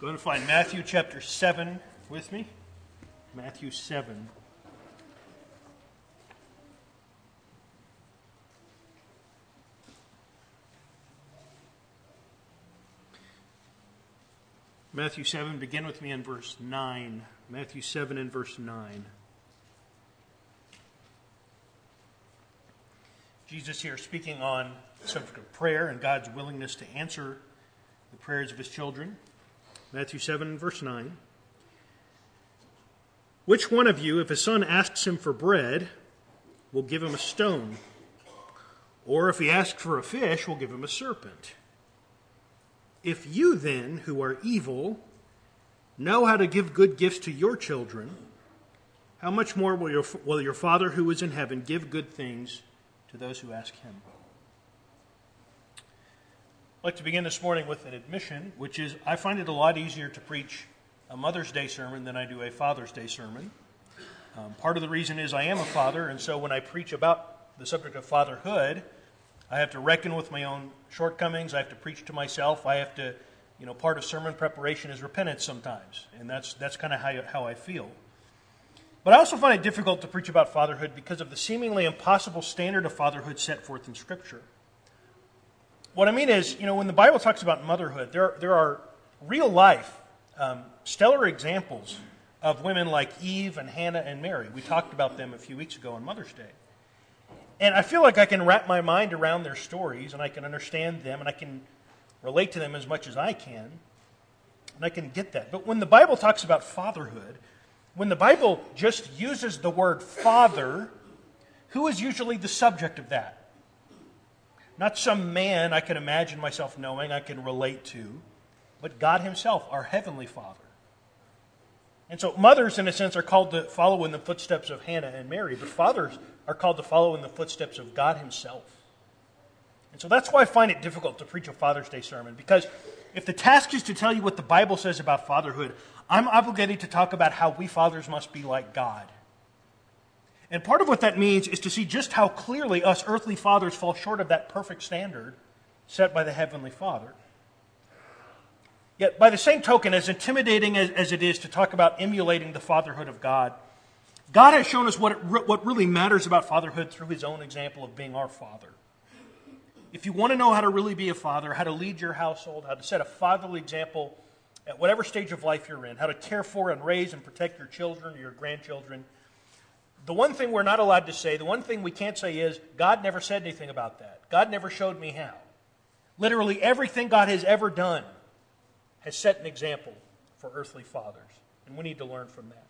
Go and find Matthew chapter 7 with me. Matthew 7. Matthew 7, begin with me in verse 9. Matthew 7 and verse 9. Jesus here speaking on the subject of prayer and God's willingness to answer the prayers of his children. Matthew 7, verse 9. Which one of you, if his son asks him for bread, will give him a stone? Or if he asks for a fish, will give him a serpent? If you then, who are evil, know how to give good gifts to your children, how much more will your, will your Father who is in heaven give good things to those who ask him? Like to begin this morning with an admission, which is I find it a lot easier to preach a Mother's Day sermon than I do a Father's Day sermon. Um, part of the reason is I am a father, and so when I preach about the subject of fatherhood, I have to reckon with my own shortcomings. I have to preach to myself. I have to, you know, part of sermon preparation is repentance sometimes, and that's that's kind of how how I feel. But I also find it difficult to preach about fatherhood because of the seemingly impossible standard of fatherhood set forth in Scripture. What I mean is, you know, when the Bible talks about motherhood, there, there are real life, um, stellar examples of women like Eve and Hannah and Mary. We talked about them a few weeks ago on Mother's Day. And I feel like I can wrap my mind around their stories and I can understand them and I can relate to them as much as I can. And I can get that. But when the Bible talks about fatherhood, when the Bible just uses the word father, who is usually the subject of that? Not some man I can imagine myself knowing, I can relate to, but God Himself, our Heavenly Father. And so, mothers, in a sense, are called to follow in the footsteps of Hannah and Mary, but fathers are called to follow in the footsteps of God Himself. And so that's why I find it difficult to preach a Father's Day sermon, because if the task is to tell you what the Bible says about fatherhood, I'm obligated to talk about how we fathers must be like God. And part of what that means is to see just how clearly us earthly fathers fall short of that perfect standard set by the Heavenly Father. Yet, by the same token, as intimidating as, as it is to talk about emulating the fatherhood of God, God has shown us what, it, what really matters about fatherhood through His own example of being our Father. If you want to know how to really be a father, how to lead your household, how to set a fatherly example at whatever stage of life you're in, how to care for and raise and protect your children or your grandchildren, the one thing we're not allowed to say, the one thing we can't say is, God never said anything about that. God never showed me how. Literally everything God has ever done has set an example for earthly fathers, and we need to learn from that.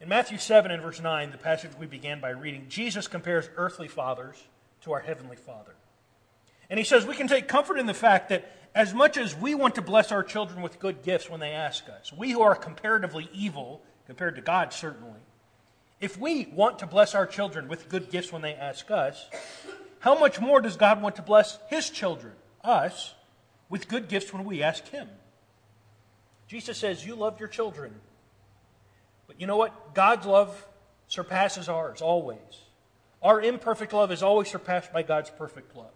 In Matthew 7 and verse 9, the passage we began by reading, Jesus compares earthly fathers to our heavenly Father. And he says we can take comfort in the fact that as much as we want to bless our children with good gifts when they ask us, we who are comparatively evil, compared to God certainly, if we want to bless our children with good gifts when they ask us, how much more does God want to bless His children, us, with good gifts when we ask Him? Jesus says, You love your children. But you know what? God's love surpasses ours, always. Our imperfect love is always surpassed by God's perfect love.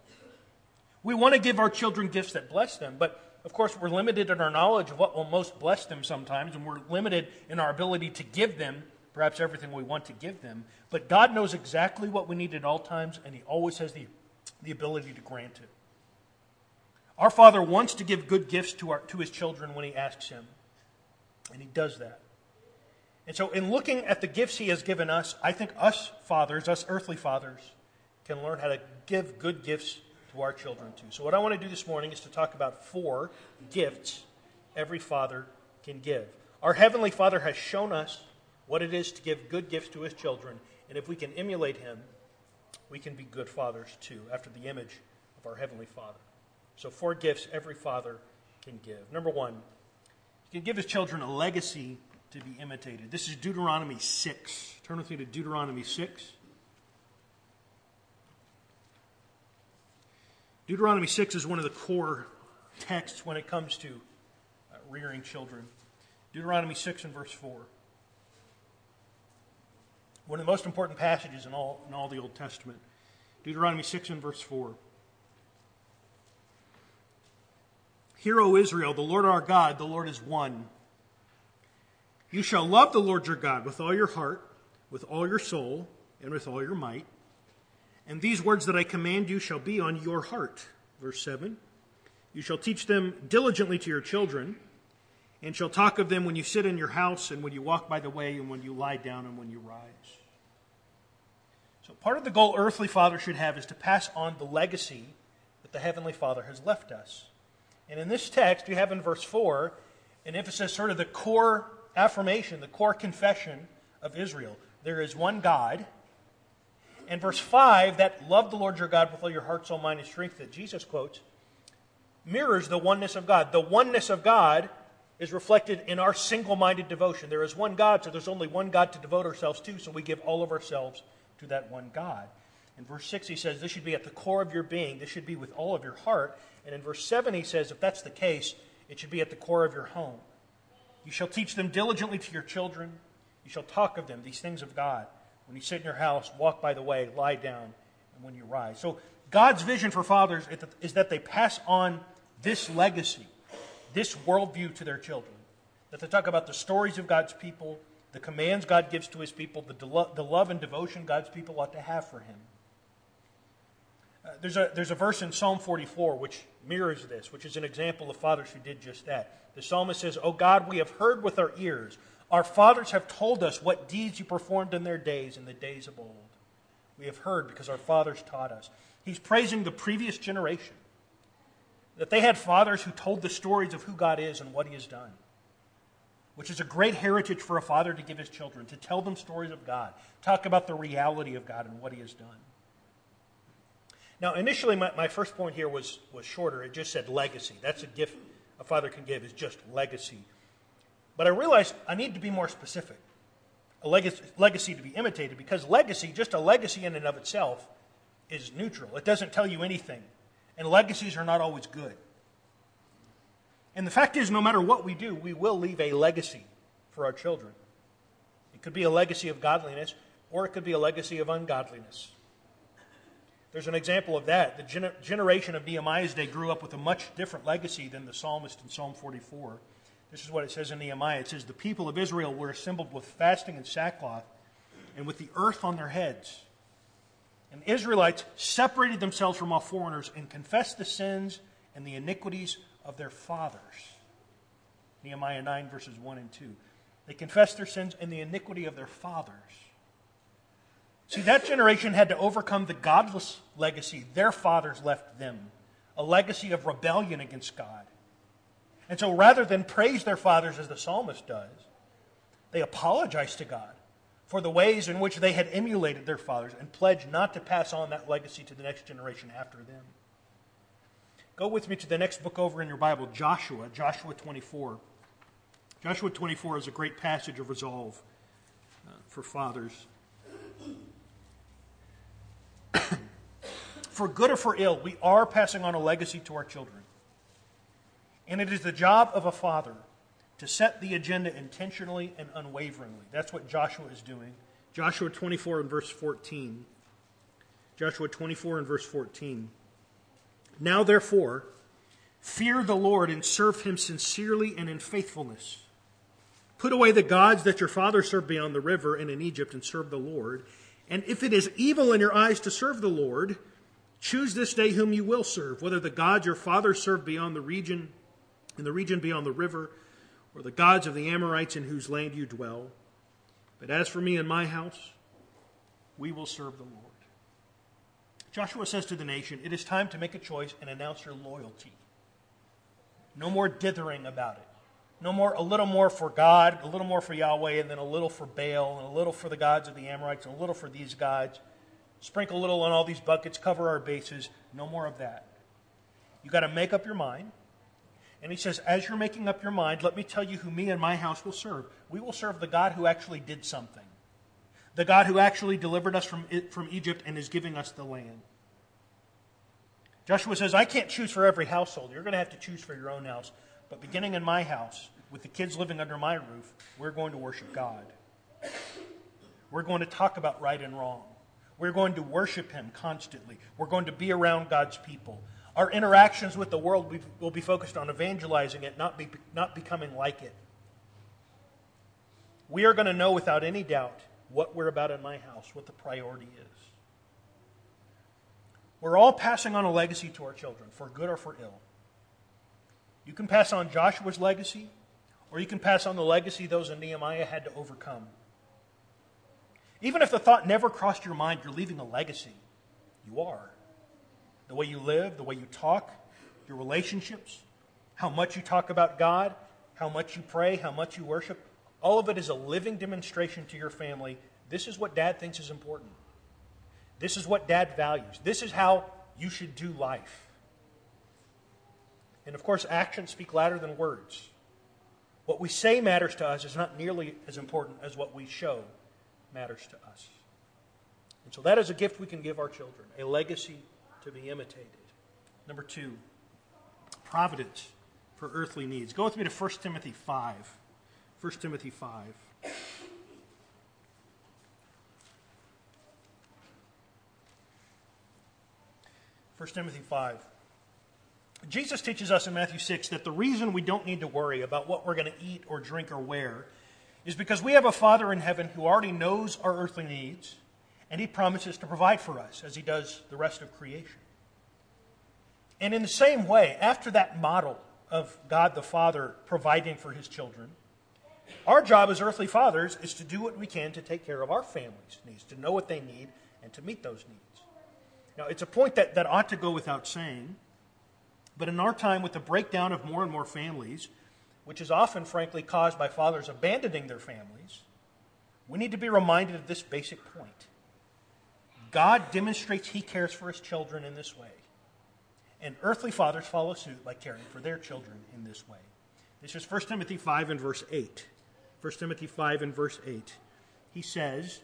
We want to give our children gifts that bless them, but of course, we're limited in our knowledge of what will most bless them sometimes, and we're limited in our ability to give them perhaps everything we want to give them. But God knows exactly what we need at all times, and He always has the, the ability to grant it. Our Father wants to give good gifts to, our, to His children when He asks Him, and He does that. And so, in looking at the gifts He has given us, I think us fathers, us earthly fathers, can learn how to give good gifts to our children too. So, what I want to do this morning is to talk about four gifts every father can give. Our Heavenly Father has shown us what it is to give good gifts to his children. And if we can emulate him, we can be good fathers too, after the image of our Heavenly Father. So, four gifts every father can give. Number one, he can give his children a legacy to be imitated. This is Deuteronomy 6. Turn with me to Deuteronomy 6. Deuteronomy 6 is one of the core texts when it comes to uh, rearing children. Deuteronomy 6 and verse 4 one of the most important passages in all, in all the Old Testament. Deuteronomy 6 and verse 4. Hear, O Israel, the Lord our God, the Lord is one. You shall love the Lord your God with all your heart, with all your soul, and with all your might. And these words that I command you shall be on your heart. Verse 7. You shall teach them diligently to your children, and shall talk of them when you sit in your house, and when you walk by the way, and when you lie down, and when you rise. So, part of the goal earthly father should have is to pass on the legacy that the heavenly father has left us. And in this text, you have in verse 4 an emphasis, sort of the core affirmation, the core confession of Israel. There is one God. And verse 5, that love the Lord your God with all your heart, soul, mind, and strength that Jesus quotes, mirrors the oneness of God. The oneness of God is reflected in our single minded devotion. There is one God, so there's only one God to devote ourselves to, so we give all of ourselves to that one God. In verse 6, he says, This should be at the core of your being. This should be with all of your heart. And in verse 7, he says, If that's the case, it should be at the core of your home. You shall teach them diligently to your children. You shall talk of them, these things of God. When you sit in your house, walk by the way, lie down, and when you rise. So, God's vision for fathers is that they pass on this legacy, this worldview to their children. That they talk about the stories of God's people, the commands God gives to his people, the, the love and devotion God's people ought to have for him. Uh, there's, a, there's a verse in Psalm 44 which mirrors this, which is an example of fathers who did just that. The psalmist says, Oh God, we have heard with our ears. Our fathers have told us what deeds you performed in their days, in the days of old. We have heard because our fathers taught us. He's praising the previous generation. That they had fathers who told the stories of who God is and what He has done, which is a great heritage for a father to give his children, to tell them stories of God, talk about the reality of God and what He has done. Now, initially, my, my first point here was, was shorter. It just said legacy. That's a gift a father can give, is just legacy. But I realized I need to be more specific. A legacy, legacy to be imitated, because legacy, just a legacy in and of itself, is neutral. It doesn't tell you anything. And legacies are not always good. And the fact is, no matter what we do, we will leave a legacy for our children. It could be a legacy of godliness, or it could be a legacy of ungodliness. There's an example of that. The gener- generation of Nehemiah's day grew up with a much different legacy than the psalmist in Psalm 44. This is what it says in Nehemiah. It says, The people of Israel were assembled with fasting and sackcloth and with the earth on their heads. And the Israelites separated themselves from all foreigners and confessed the sins and the iniquities of their fathers. Nehemiah 9, verses 1 and 2. They confessed their sins and the iniquity of their fathers. See, that generation had to overcome the godless legacy their fathers left them, a legacy of rebellion against God. And so rather than praise their fathers as the psalmist does, they apologize to God for the ways in which they had emulated their fathers and pledged not to pass on that legacy to the next generation after them. Go with me to the next book over in your Bible, Joshua, Joshua 24. Joshua 24 is a great passage of resolve uh, for fathers. for good or for ill, we are passing on a legacy to our children. And it is the job of a father to set the agenda intentionally and unwaveringly. That's what Joshua is doing. Joshua 24 and verse 14. Joshua 24 and verse 14. Now, therefore, fear the Lord and serve him sincerely and in faithfulness. Put away the gods that your father served beyond the river and in Egypt and serve the Lord. And if it is evil in your eyes to serve the Lord, choose this day whom you will serve, whether the gods your fathers served beyond the region, in the region beyond the river, or the gods of the Amorites in whose land you dwell. But as for me and my house, we will serve the Lord. Joshua says to the nation, It is time to make a choice and announce your loyalty. No more dithering about it. No more, a little more for God, a little more for Yahweh, and then a little for Baal, and a little for the gods of the Amorites, and a little for these gods. Sprinkle a little on all these buckets, cover our bases. No more of that. You got to make up your mind. And he says, as you're making up your mind, let me tell you who me and my house will serve. We will serve the God who actually did something, the God who actually delivered us from, from Egypt and is giving us the land. Joshua says, I can't choose for every household. You're going to have to choose for your own house. But beginning in my house, with the kids living under my roof, we're going to worship God. We're going to talk about right and wrong. We're going to worship Him constantly. We're going to be around God's people. Our interactions with the world will be focused on evangelizing it, not, be, not becoming like it. We are going to know without any doubt what we're about in my house, what the priority is. We're all passing on a legacy to our children, for good or for ill. You can pass on Joshua's legacy, or you can pass on the legacy those in Nehemiah had to overcome. Even if the thought never crossed your mind, you're leaving a legacy. You are. The way you live, the way you talk, your relationships, how much you talk about God, how much you pray, how much you worship, all of it is a living demonstration to your family. This is what dad thinks is important. This is what dad values. This is how you should do life. And of course, actions speak louder than words. What we say matters to us is not nearly as important as what we show matters to us. And so that is a gift we can give our children, a legacy to be imitated. Number two, providence for earthly needs. Go with me to 1 Timothy 5. 1 Timothy 5. 1 Timothy 5. Jesus teaches us in Matthew 6 that the reason we don't need to worry about what we're going to eat or drink or wear is because we have a Father in heaven who already knows our earthly needs, and he promises to provide for us as he does the rest of creation. And in the same way, after that model of God the Father providing for his children, our job as earthly fathers is to do what we can to take care of our family's needs, to know what they need, and to meet those needs. Now, it's a point that, that ought to go without saying, but in our time, with the breakdown of more and more families, which is often, frankly, caused by fathers abandoning their families, we need to be reminded of this basic point. God demonstrates he cares for his children in this way, and earthly fathers follow suit by caring for their children in this way. This is 1 Timothy 5 and verse 8. 1 Timothy 5 and verse 8. He says,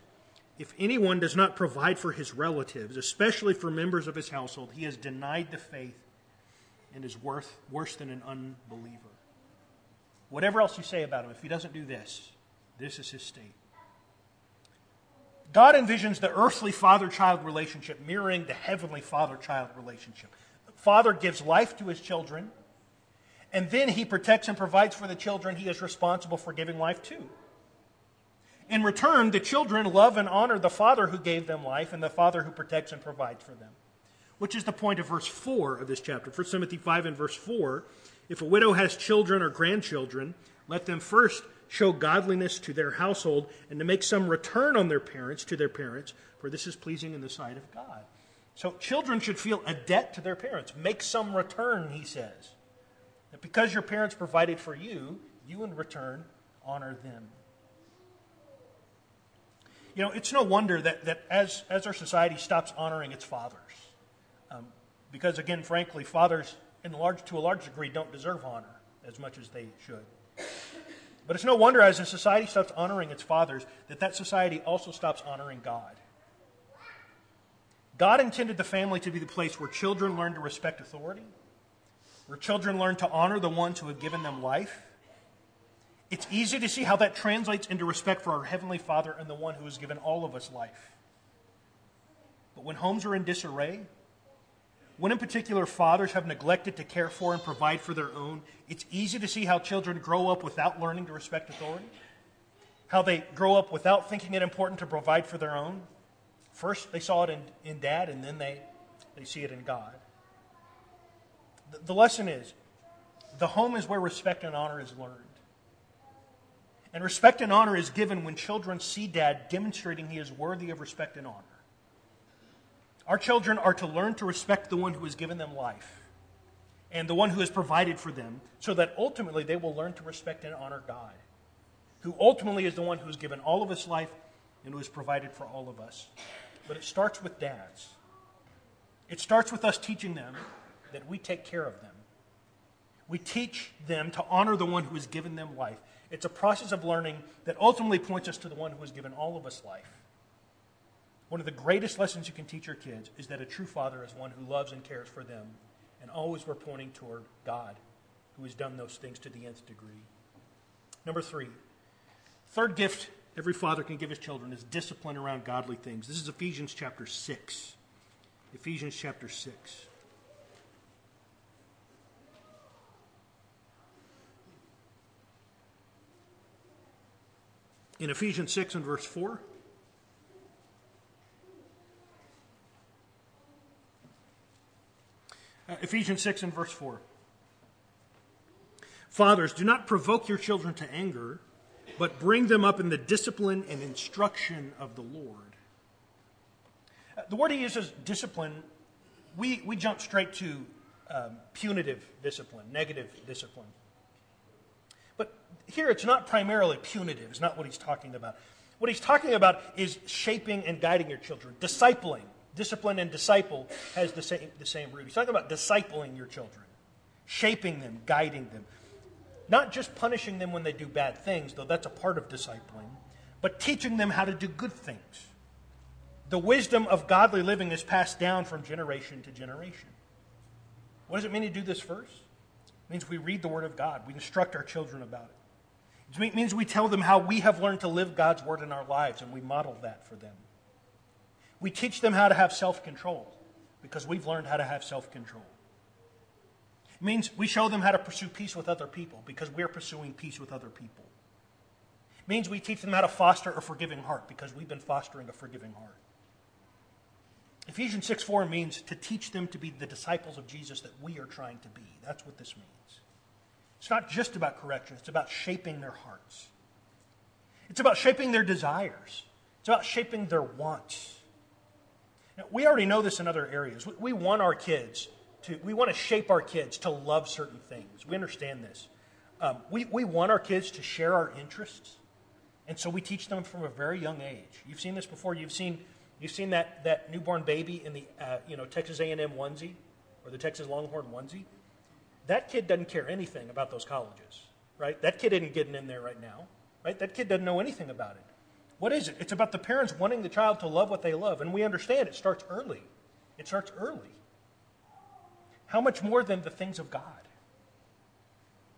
If anyone does not provide for his relatives, especially for members of his household, he has denied the faith and is worth, worse than an unbeliever. Whatever else you say about him, if he doesn't do this, this is his state. God envisions the earthly father child relationship mirroring the heavenly father child relationship. The father gives life to his children, and then he protects and provides for the children he is responsible for giving life to. In return, the children love and honor the father who gave them life and the father who protects and provides for them which is the point of verse 4 of this chapter. 1 Timothy 5 and verse 4 If a widow has children or grandchildren, let them first show godliness to their household and to make some return on their parents to their parents, for this is pleasing in the sight of God. So children should feel a debt to their parents. Make some return, he says. That because your parents provided for you, you in return honor them. You know, it's no wonder that, that as, as our society stops honoring its fathers, um, because, again, frankly, fathers, in large, to a large degree, don't deserve honor as much as they should. But it's no wonder as a society stops honoring its fathers that that society also stops honoring God. God intended the family to be the place where children learn to respect authority, where children learn to honor the ones who have given them life. It's easy to see how that translates into respect for our Heavenly Father and the one who has given all of us life. But when homes are in disarray, when in particular fathers have neglected to care for and provide for their own, it's easy to see how children grow up without learning to respect authority, how they grow up without thinking it important to provide for their own. First, they saw it in, in dad, and then they, they see it in God. The, the lesson is the home is where respect and honor is learned. And respect and honor is given when children see dad demonstrating he is worthy of respect and honor. Our children are to learn to respect the one who has given them life and the one who has provided for them, so that ultimately they will learn to respect and honor God, who ultimately is the one who has given all of us life and who has provided for all of us. But it starts with dads. It starts with us teaching them that we take care of them. We teach them to honor the one who has given them life. It's a process of learning that ultimately points us to the one who has given all of us life. One of the greatest lessons you can teach your kids is that a true father is one who loves and cares for them, and always we're pointing toward God, who has done those things to the nth degree. Number three, third gift every father can give his children is discipline around godly things. This is Ephesians chapter 6. Ephesians chapter 6. In Ephesians 6 and verse 4, Uh, Ephesians 6 and verse 4. Fathers, do not provoke your children to anger, but bring them up in the discipline and instruction of the Lord. Uh, the word he uses, discipline, we, we jump straight to um, punitive discipline, negative discipline. But here it's not primarily punitive, it's not what he's talking about. What he's talking about is shaping and guiding your children, discipling. Discipline and disciple has the same, the same root. He's talking about discipling your children, shaping them, guiding them. Not just punishing them when they do bad things, though that's a part of discipling, but teaching them how to do good things. The wisdom of godly living is passed down from generation to generation. What does it mean to do this first? It means we read the Word of God, we instruct our children about it. It means we tell them how we have learned to live God's Word in our lives, and we model that for them. We teach them how to have self control because we've learned how to have self control. It means we show them how to pursue peace with other people because we're pursuing peace with other people. It means we teach them how to foster a forgiving heart because we've been fostering a forgiving heart. Ephesians 6 4 means to teach them to be the disciples of Jesus that we are trying to be. That's what this means. It's not just about correction, it's about shaping their hearts. It's about shaping their desires, it's about shaping their wants. Now, we already know this in other areas. We, we want our kids to, we want to shape our kids to love certain things. We understand this. Um, we, we want our kids to share our interests. And so we teach them from a very young age. You've seen this before. You've seen You've seen that, that newborn baby in the uh, you know, Texas A&M onesie or the Texas Longhorn onesie? That kid doesn't care anything about those colleges, right? That kid isn't getting in there right now, right? That kid doesn't know anything about it. What is it? It's about the parents wanting the child to love what they love. And we understand it starts early. It starts early. How much more than the things of God?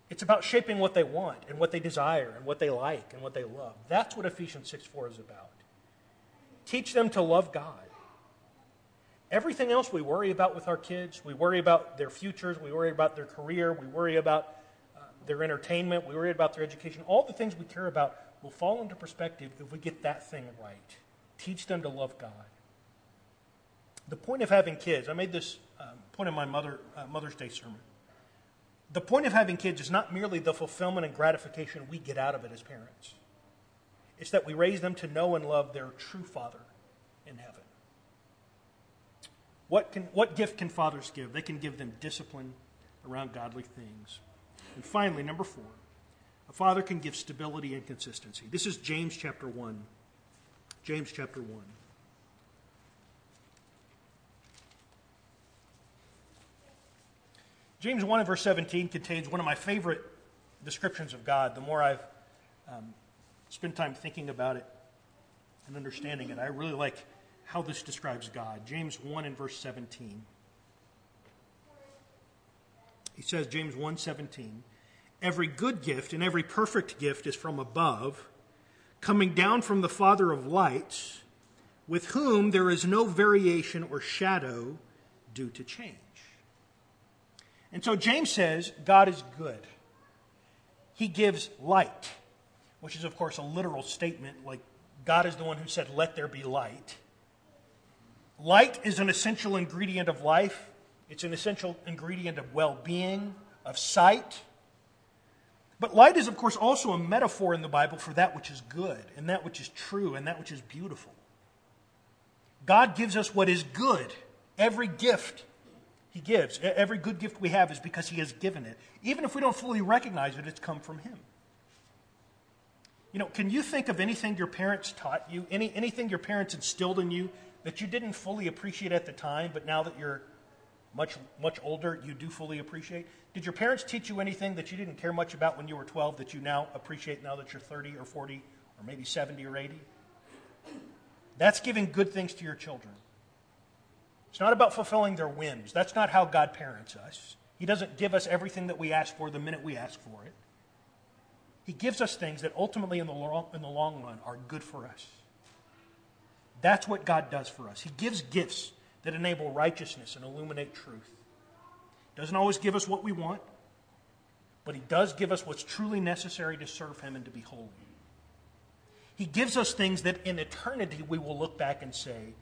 It's about shaping what they want and what they desire and what they like and what they love. That's what Ephesians 6 4 is about. Teach them to love God. Everything else we worry about with our kids, we worry about their futures, we worry about their career, we worry about uh, their entertainment, we worry about their education. All the things we care about will fall into perspective if we get that thing right. Teach them to love God. The point of having kids, I made this um, point in my Mother, uh, Mother's Day sermon. The point of having kids is not merely the fulfillment and gratification we get out of it as parents. It's that we raise them to know and love their true Father in heaven. What, can, what gift can fathers give? They can give them discipline around godly things. And finally, number four, a father can give stability and consistency. This is James chapter 1. James chapter 1. James 1 and verse 17 contains one of my favorite descriptions of God. The more I've um, spend time thinking about it and understanding it. I really like how this describes God. James 1 and verse 17. He says, James 1 17, every good gift and every perfect gift is from above, coming down from the Father of lights, with whom there is no variation or shadow due to change. And so James says God is good. He gives light which is, of course, a literal statement like God is the one who said, Let there be light. Light is an essential ingredient of life, it's an essential ingredient of well being, of sight. But light is, of course, also a metaphor in the Bible for that which is good, and that which is true, and that which is beautiful. God gives us what is good. Every gift He gives, every good gift we have is because He has given it. Even if we don't fully recognize it, it's come from Him. You know, can you think of anything your parents taught you, any, anything your parents instilled in you that you didn't fully appreciate at the time, but now that you're much, much older, you do fully appreciate? Did your parents teach you anything that you didn't care much about when you were 12 that you now appreciate now that you're 30 or 40 or maybe 70 or 80? That's giving good things to your children. It's not about fulfilling their whims. That's not how God parents us. He doesn't give us everything that we ask for the minute we ask for it. He gives us things that ultimately, in the, long, in the long run, are good for us. That's what God does for us. He gives gifts that enable righteousness and illuminate truth. Doesn't always give us what we want, but He does give us what's truly necessary to serve Him and to be holy. He gives us things that in eternity we will look back and say,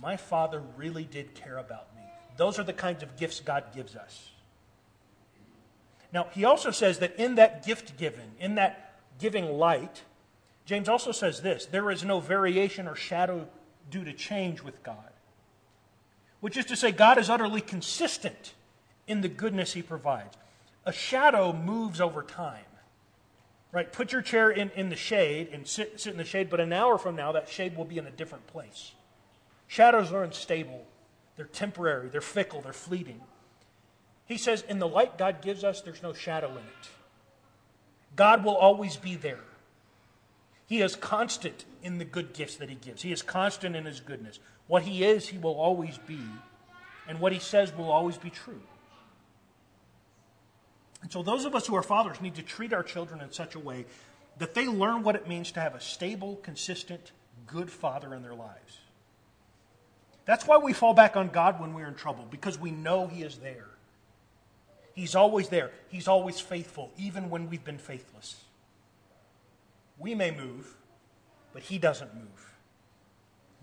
My Father really did care about me. Those are the kinds of gifts God gives us. Now, he also says that in that gift given, in that giving light, James also says this there is no variation or shadow due to change with God. Which is to say, God is utterly consistent in the goodness he provides. A shadow moves over time. Right? Put your chair in, in the shade and sit, sit in the shade, but an hour from now, that shade will be in a different place. Shadows are unstable, they're temporary, they're fickle, they're fleeting. He says, in the light God gives us, there's no shadow in it. God will always be there. He is constant in the good gifts that He gives, He is constant in His goodness. What He is, He will always be. And what He says will always be true. And so, those of us who are fathers need to treat our children in such a way that they learn what it means to have a stable, consistent, good father in their lives. That's why we fall back on God when we're in trouble, because we know He is there. He's always there. He's always faithful, even when we've been faithless. We may move, but He doesn't move.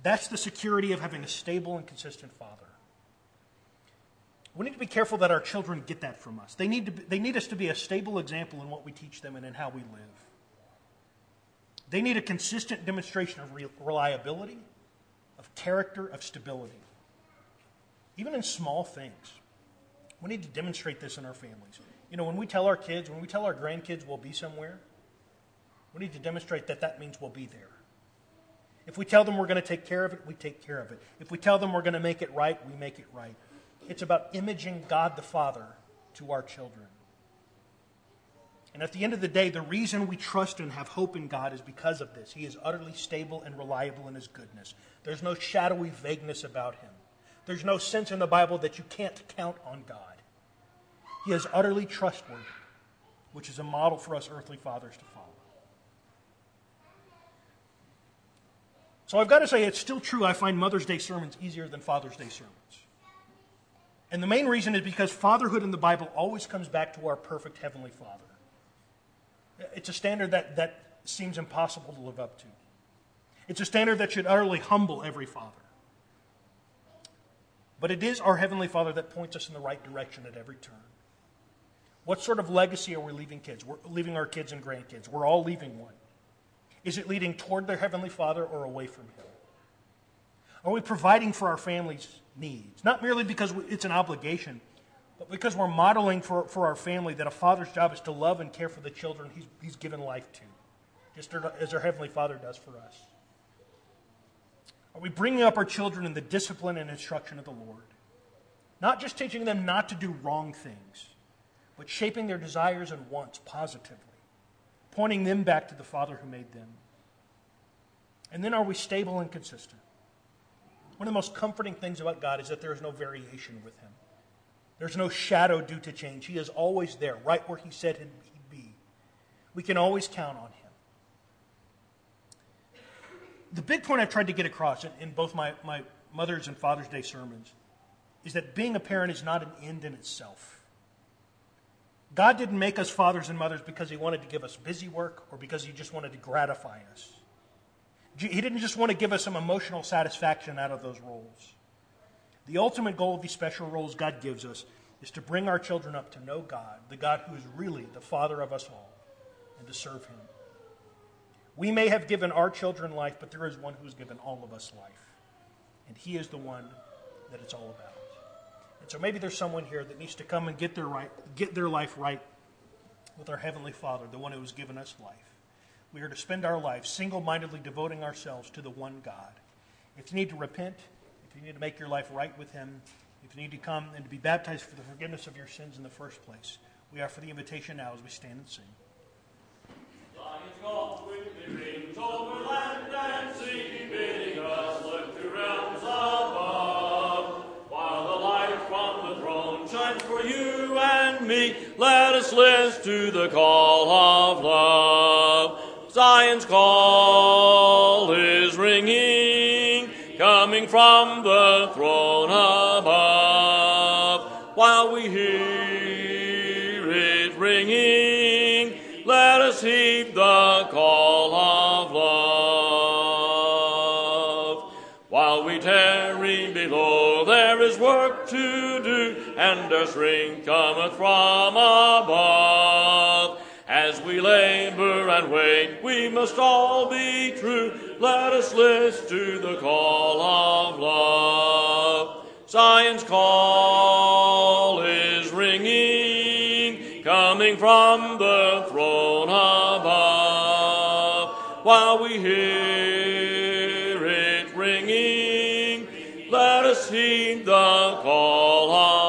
That's the security of having a stable and consistent Father. We need to be careful that our children get that from us. They need, to be, they need us to be a stable example in what we teach them and in how we live. They need a consistent demonstration of reliability, of character, of stability, even in small things. We need to demonstrate this in our families. You know, when we tell our kids, when we tell our grandkids we'll be somewhere, we need to demonstrate that that means we'll be there. If we tell them we're going to take care of it, we take care of it. If we tell them we're going to make it right, we make it right. It's about imaging God the Father to our children. And at the end of the day, the reason we trust and have hope in God is because of this. He is utterly stable and reliable in his goodness. There's no shadowy vagueness about him. There's no sense in the Bible that you can't count on God. He is utterly trustworthy, which is a model for us earthly fathers to follow. So I've got to say, it's still true. I find Mother's Day sermons easier than Father's Day sermons. And the main reason is because fatherhood in the Bible always comes back to our perfect Heavenly Father. It's a standard that, that seems impossible to live up to. It's a standard that should utterly humble every father. But it is our Heavenly Father that points us in the right direction at every turn. What sort of legacy are we leaving kids? We're leaving our kids and grandkids. We're all leaving one. Is it leading toward their Heavenly Father or away from Him? Are we providing for our families' needs? Not merely because it's an obligation, but because we're modeling for, for our family that a father's job is to love and care for the children he's, he's given life to, just as our Heavenly Father does for us. Are we bringing up our children in the discipline and instruction of the Lord? Not just teaching them not to do wrong things, but shaping their desires and wants positively, pointing them back to the Father who made them. And then are we stable and consistent? One of the most comforting things about God is that there is no variation with Him. There's no shadow due to change. He is always there, right where He said He'd be. We can always count on Him the big point I've tried to get across in, in both my, my Mother's and Father's Day sermons is that being a parent is not an end in itself. God didn't make us fathers and mothers because He wanted to give us busy work or because He just wanted to gratify us. He didn't just want to give us some emotional satisfaction out of those roles. The ultimate goal of these special roles God gives us is to bring our children up to know God, the God who is really the Father of us all, and to serve Him. We may have given our children life, but there is one who's given all of us life. And he is the one that it's all about. And so maybe there's someone here that needs to come and get their, right, get their life right with our Heavenly Father, the one who has given us life. We are to spend our lives single mindedly devoting ourselves to the one God. If you need to repent, if you need to make your life right with Him, if you need to come and to be baptized for the forgiveness of your sins in the first place, we offer the invitation now as we stand and sing. me. Let us listen to the call of love. Zion's call is ringing, coming from the throne above. While we hear it ringing, let us heed the call of love. While we tarry below, there is work to do and our strength cometh from above. As we labor and wait, we must all be true. Let us listen to the call of love. Zion's call is ringing, coming from the throne above. While we hear it ringing, let us heed the call of